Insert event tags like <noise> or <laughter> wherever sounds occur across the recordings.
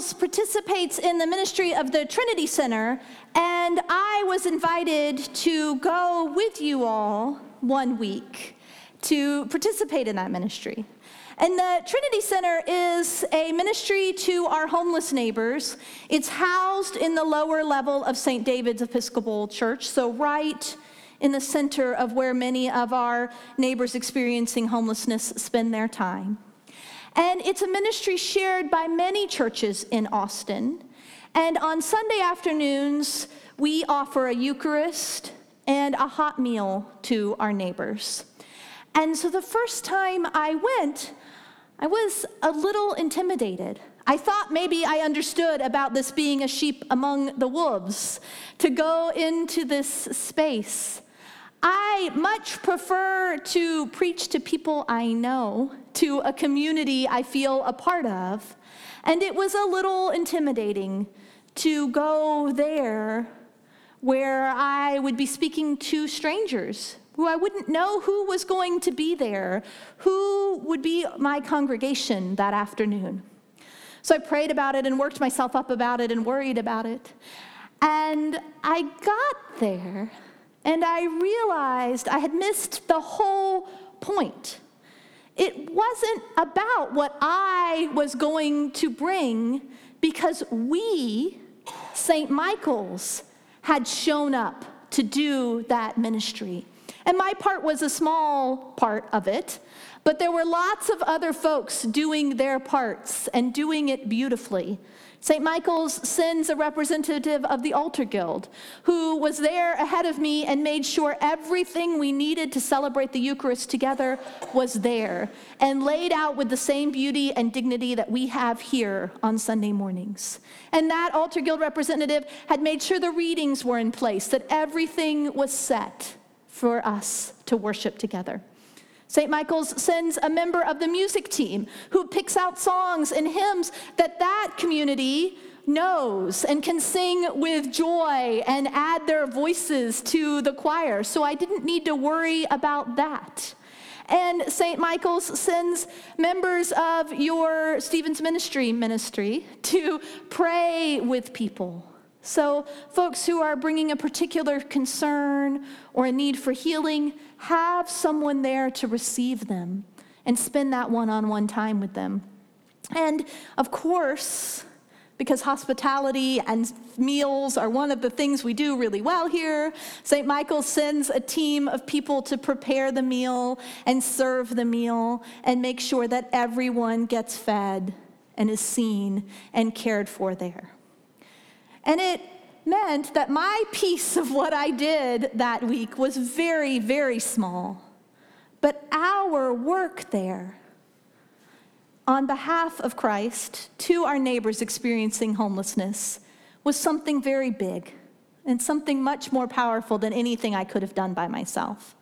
Participates in the ministry of the Trinity Center, and I was invited to go with you all one week to participate in that ministry. And the Trinity Center is a ministry to our homeless neighbors. It's housed in the lower level of St. David's Episcopal Church, so right in the center of where many of our neighbors experiencing homelessness spend their time. And it's a ministry shared by many churches in Austin. And on Sunday afternoons, we offer a Eucharist and a hot meal to our neighbors. And so the first time I went, I was a little intimidated. I thought maybe I understood about this being a sheep among the wolves, to go into this space. I much prefer to preach to people I know, to a community I feel a part of. And it was a little intimidating to go there where I would be speaking to strangers who I wouldn't know who was going to be there, who would be my congregation that afternoon. So I prayed about it and worked myself up about it and worried about it. And I got there and I realized I had missed the whole point. It wasn't about what I was going to bring because we, St. Michael's, had shown up to do that ministry. And my part was a small part of it, but there were lots of other folks doing their parts and doing it beautifully. St. Michael's sends a representative of the Altar Guild who was there ahead of me and made sure everything we needed to celebrate the Eucharist together was there and laid out with the same beauty and dignity that we have here on Sunday mornings. And that Altar Guild representative had made sure the readings were in place, that everything was set for us to worship together. St. Michael's sends a member of the music team who picks out songs and hymns that that community knows and can sing with joy and add their voices to the choir. So I didn't need to worry about that. And St. Michael's sends members of your Stephen's Ministry ministry to pray with people so, folks who are bringing a particular concern or a need for healing, have someone there to receive them and spend that one on one time with them. And of course, because hospitality and meals are one of the things we do really well here. St. Michael sends a team of people to prepare the meal and serve the meal and make sure that everyone gets fed and is seen and cared for there. And it meant that my piece of what I did that week was very, very small. But our work there, on behalf of Christ, to our neighbors experiencing homelessness, was something very big and something much more powerful than anything I could have done by myself.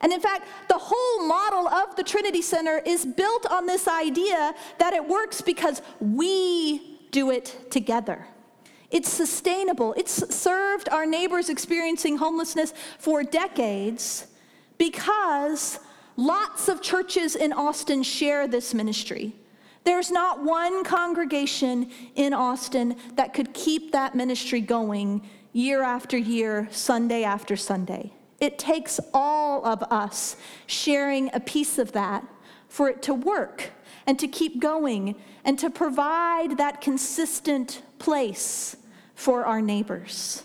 And in fact, the whole model of the Trinity Center is built on this idea that it works because we do it together. It's sustainable. It's served our neighbors experiencing homelessness for decades because lots of churches in Austin share this ministry. There's not one congregation in Austin that could keep that ministry going year after year, Sunday after Sunday. It takes all of us sharing a piece of that for it to work and to keep going and to provide that consistent place for our neighbors.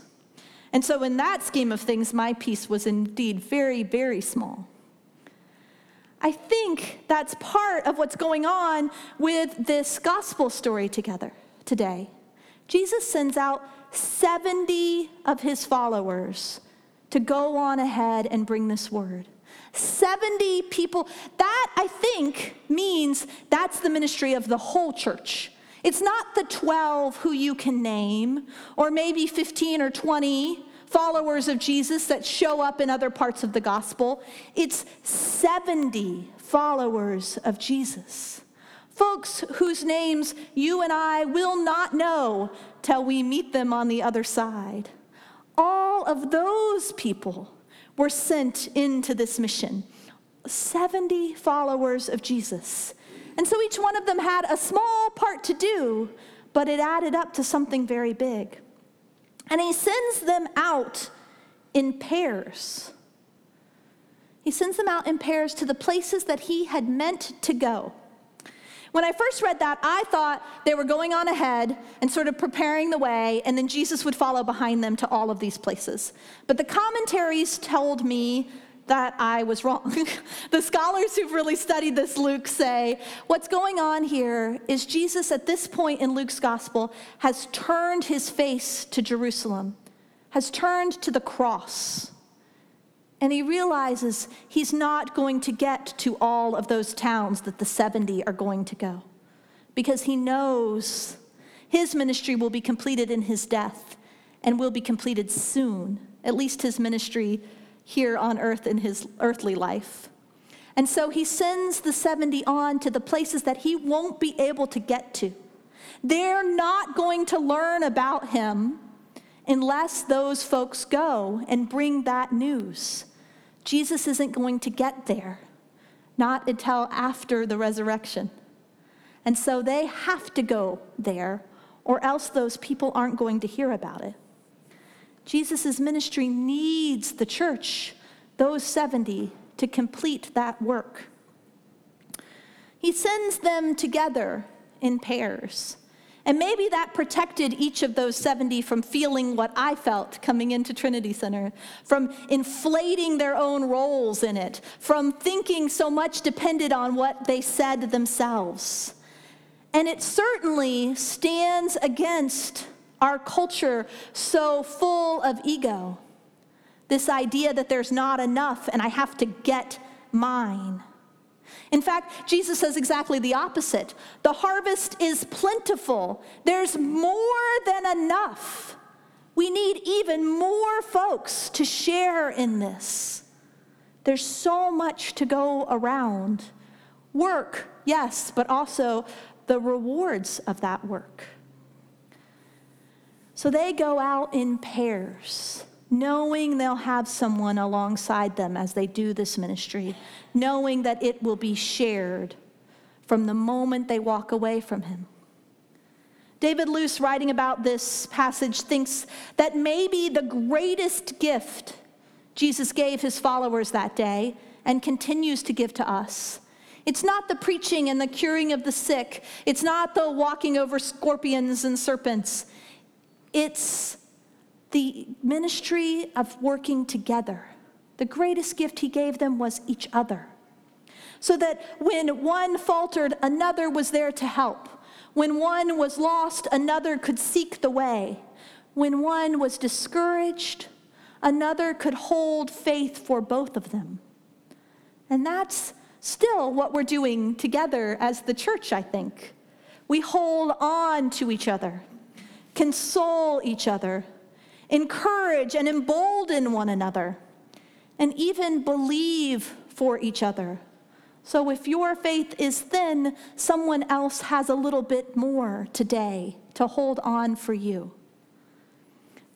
And so, in that scheme of things, my piece was indeed very, very small. I think that's part of what's going on with this gospel story together today. Jesus sends out 70 of his followers to go on ahead and bring this word. 70 people. That, I think, means that's the ministry of the whole church. It's not the 12 who you can name, or maybe 15 or 20 followers of Jesus that show up in other parts of the gospel. It's 70 followers of Jesus. Folks whose names you and I will not know till we meet them on the other side. All of those people were sent into this mission 70 followers of Jesus. And so each one of them had a small part to do, but it added up to something very big. And he sends them out in pairs. He sends them out in pairs to the places that he had meant to go. When I first read that, I thought they were going on ahead and sort of preparing the way, and then Jesus would follow behind them to all of these places. But the commentaries told me that I was wrong. <laughs> the scholars who've really studied this Luke say what's going on here is Jesus, at this point in Luke's gospel, has turned his face to Jerusalem, has turned to the cross. And he realizes he's not going to get to all of those towns that the 70 are going to go because he knows his ministry will be completed in his death and will be completed soon, at least his ministry here on earth in his earthly life. And so he sends the 70 on to the places that he won't be able to get to. They're not going to learn about him unless those folks go and bring that news. Jesus isn't going to get there, not until after the resurrection. And so they have to go there, or else those people aren't going to hear about it. Jesus' ministry needs the church, those 70, to complete that work. He sends them together in pairs. And maybe that protected each of those 70 from feeling what I felt coming into Trinity Center, from inflating their own roles in it, from thinking so much depended on what they said themselves. And it certainly stands against our culture so full of ego. This idea that there's not enough and I have to get mine. In fact, Jesus says exactly the opposite. The harvest is plentiful, there's more than enough. We need even more folks to share in this. There's so much to go around. Work, yes, but also the rewards of that work. So they go out in pairs knowing they'll have someone alongside them as they do this ministry, knowing that it will be shared from the moment they walk away from Him. David Lose, writing about this passage, thinks that maybe the greatest gift Jesus gave his followers that day and continues to give to us. It's not the preaching and the curing of the sick. It's not the walking over scorpions and serpents. It's the ministry of working together. The greatest gift he gave them was each other. So that when one faltered, another was there to help. When one was lost, another could seek the way. When one was discouraged, another could hold faith for both of them. And that's still what we're doing together as the church, I think. We hold on to each other, console each other, encourage and embolden one another, and even believe for each other. So if your faith is thin, someone else has a little bit more today to hold on for you.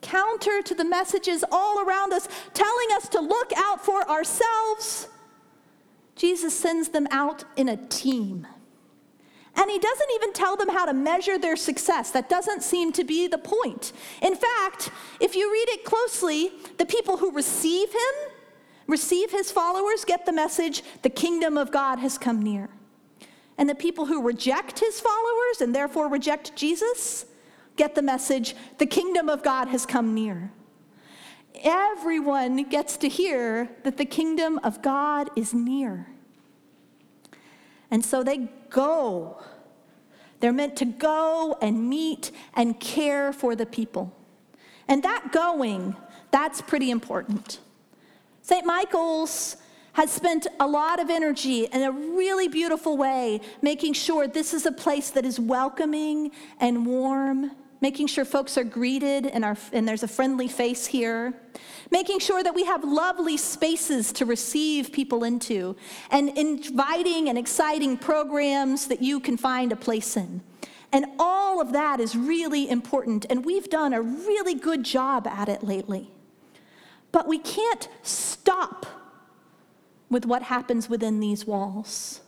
Counter to the messages all around us telling us to look out for ourselves, Jesus sends them out in a team. And he doesn't even tell them how to measure their success. That doesn't seem to be the point. In fact, if you read it closely, the people who receive him, receive his followers, get the message the kingdom of God has come near. And the people who reject his followers and therefore reject Jesus get the message the kingdom of God has come near. Everyone gets to hear that the kingdom of God is near. And so they go. They're meant to go and meet and care for the people. And that going, that's pretty important. St. Michael's has spent a lot of energy in a really beautiful way making sure this is a place that is welcoming and warm, making sure folks are greeted and, and there's a friendly face here, making sure that we have lovely spaces to receive people into, and inviting and exciting programs that you can find a place in. And all of that is really important, and we've done a really good job at it lately. But we can't stop with what happens within these walls.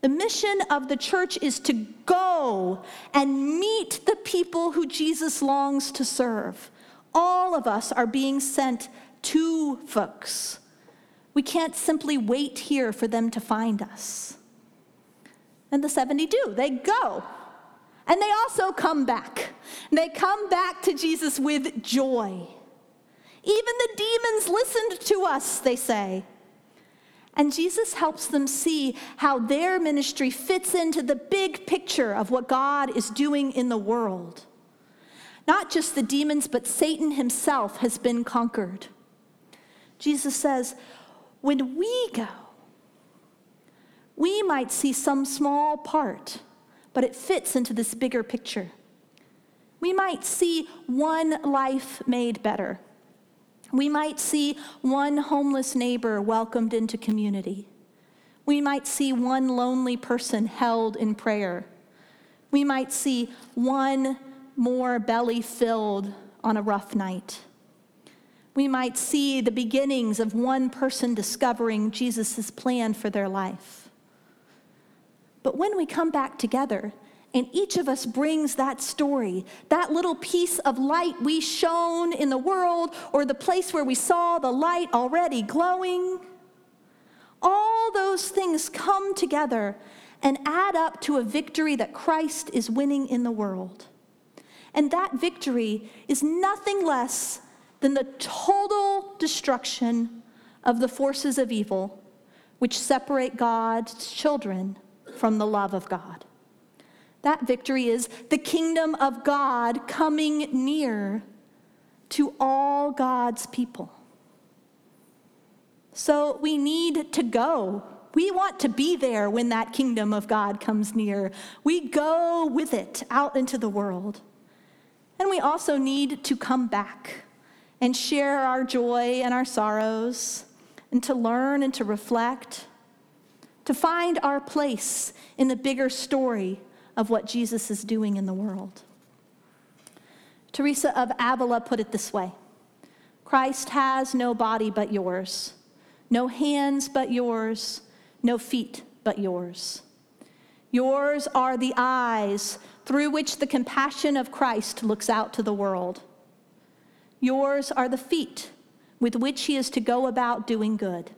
The mission of the church is to go and meet the people who Jesus longs to serve. All of us are being sent to folks. We can't simply wait here for them to find us. And the 70 do, they go. And they also come back. They come back to Jesus with joy. Even the demons listened to us, they say. And Jesus helps them see how their ministry fits into the big picture of what God is doing in the world. Not just the demons, but Satan himself has been conquered. Jesus says, when we go, we might see some small part, but it fits into this bigger picture. We might see one life made better we might see one homeless neighbor welcomed into community. We might see one lonely person held in prayer. We might see one more belly filled on a rough night. We might see the beginnings of one person discovering Jesus' plan for their life. But when we come back together, and each of us brings that story, that little piece of light we shone in the world, or the place where we saw the light already glowing. All those things come together and add up to a victory that Christ is winning in the world. And that victory is nothing less than the total destruction of the forces of evil which separate God's children from the love of God. That victory is the kingdom of God coming near to all God's people. So we need to go. We want to be there when that kingdom of God comes near. We go with it out into the world. And we also need to come back and share our joy and our sorrows, and to learn and to reflect, to find our place in the bigger story of what Jesus is doing in the world. Teresa of Avila put it this way Christ has no body but yours, no hands but yours, no feet but yours. Yours are the eyes through which the compassion of Christ looks out to the world. Yours are the feet with which he is to go about doing good.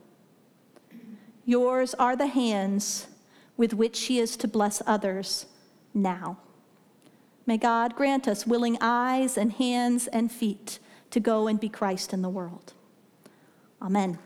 Yours are the hands with which he is to bless others now. May God grant us willing eyes and hands and feet to go and be Christ in the world. Amen.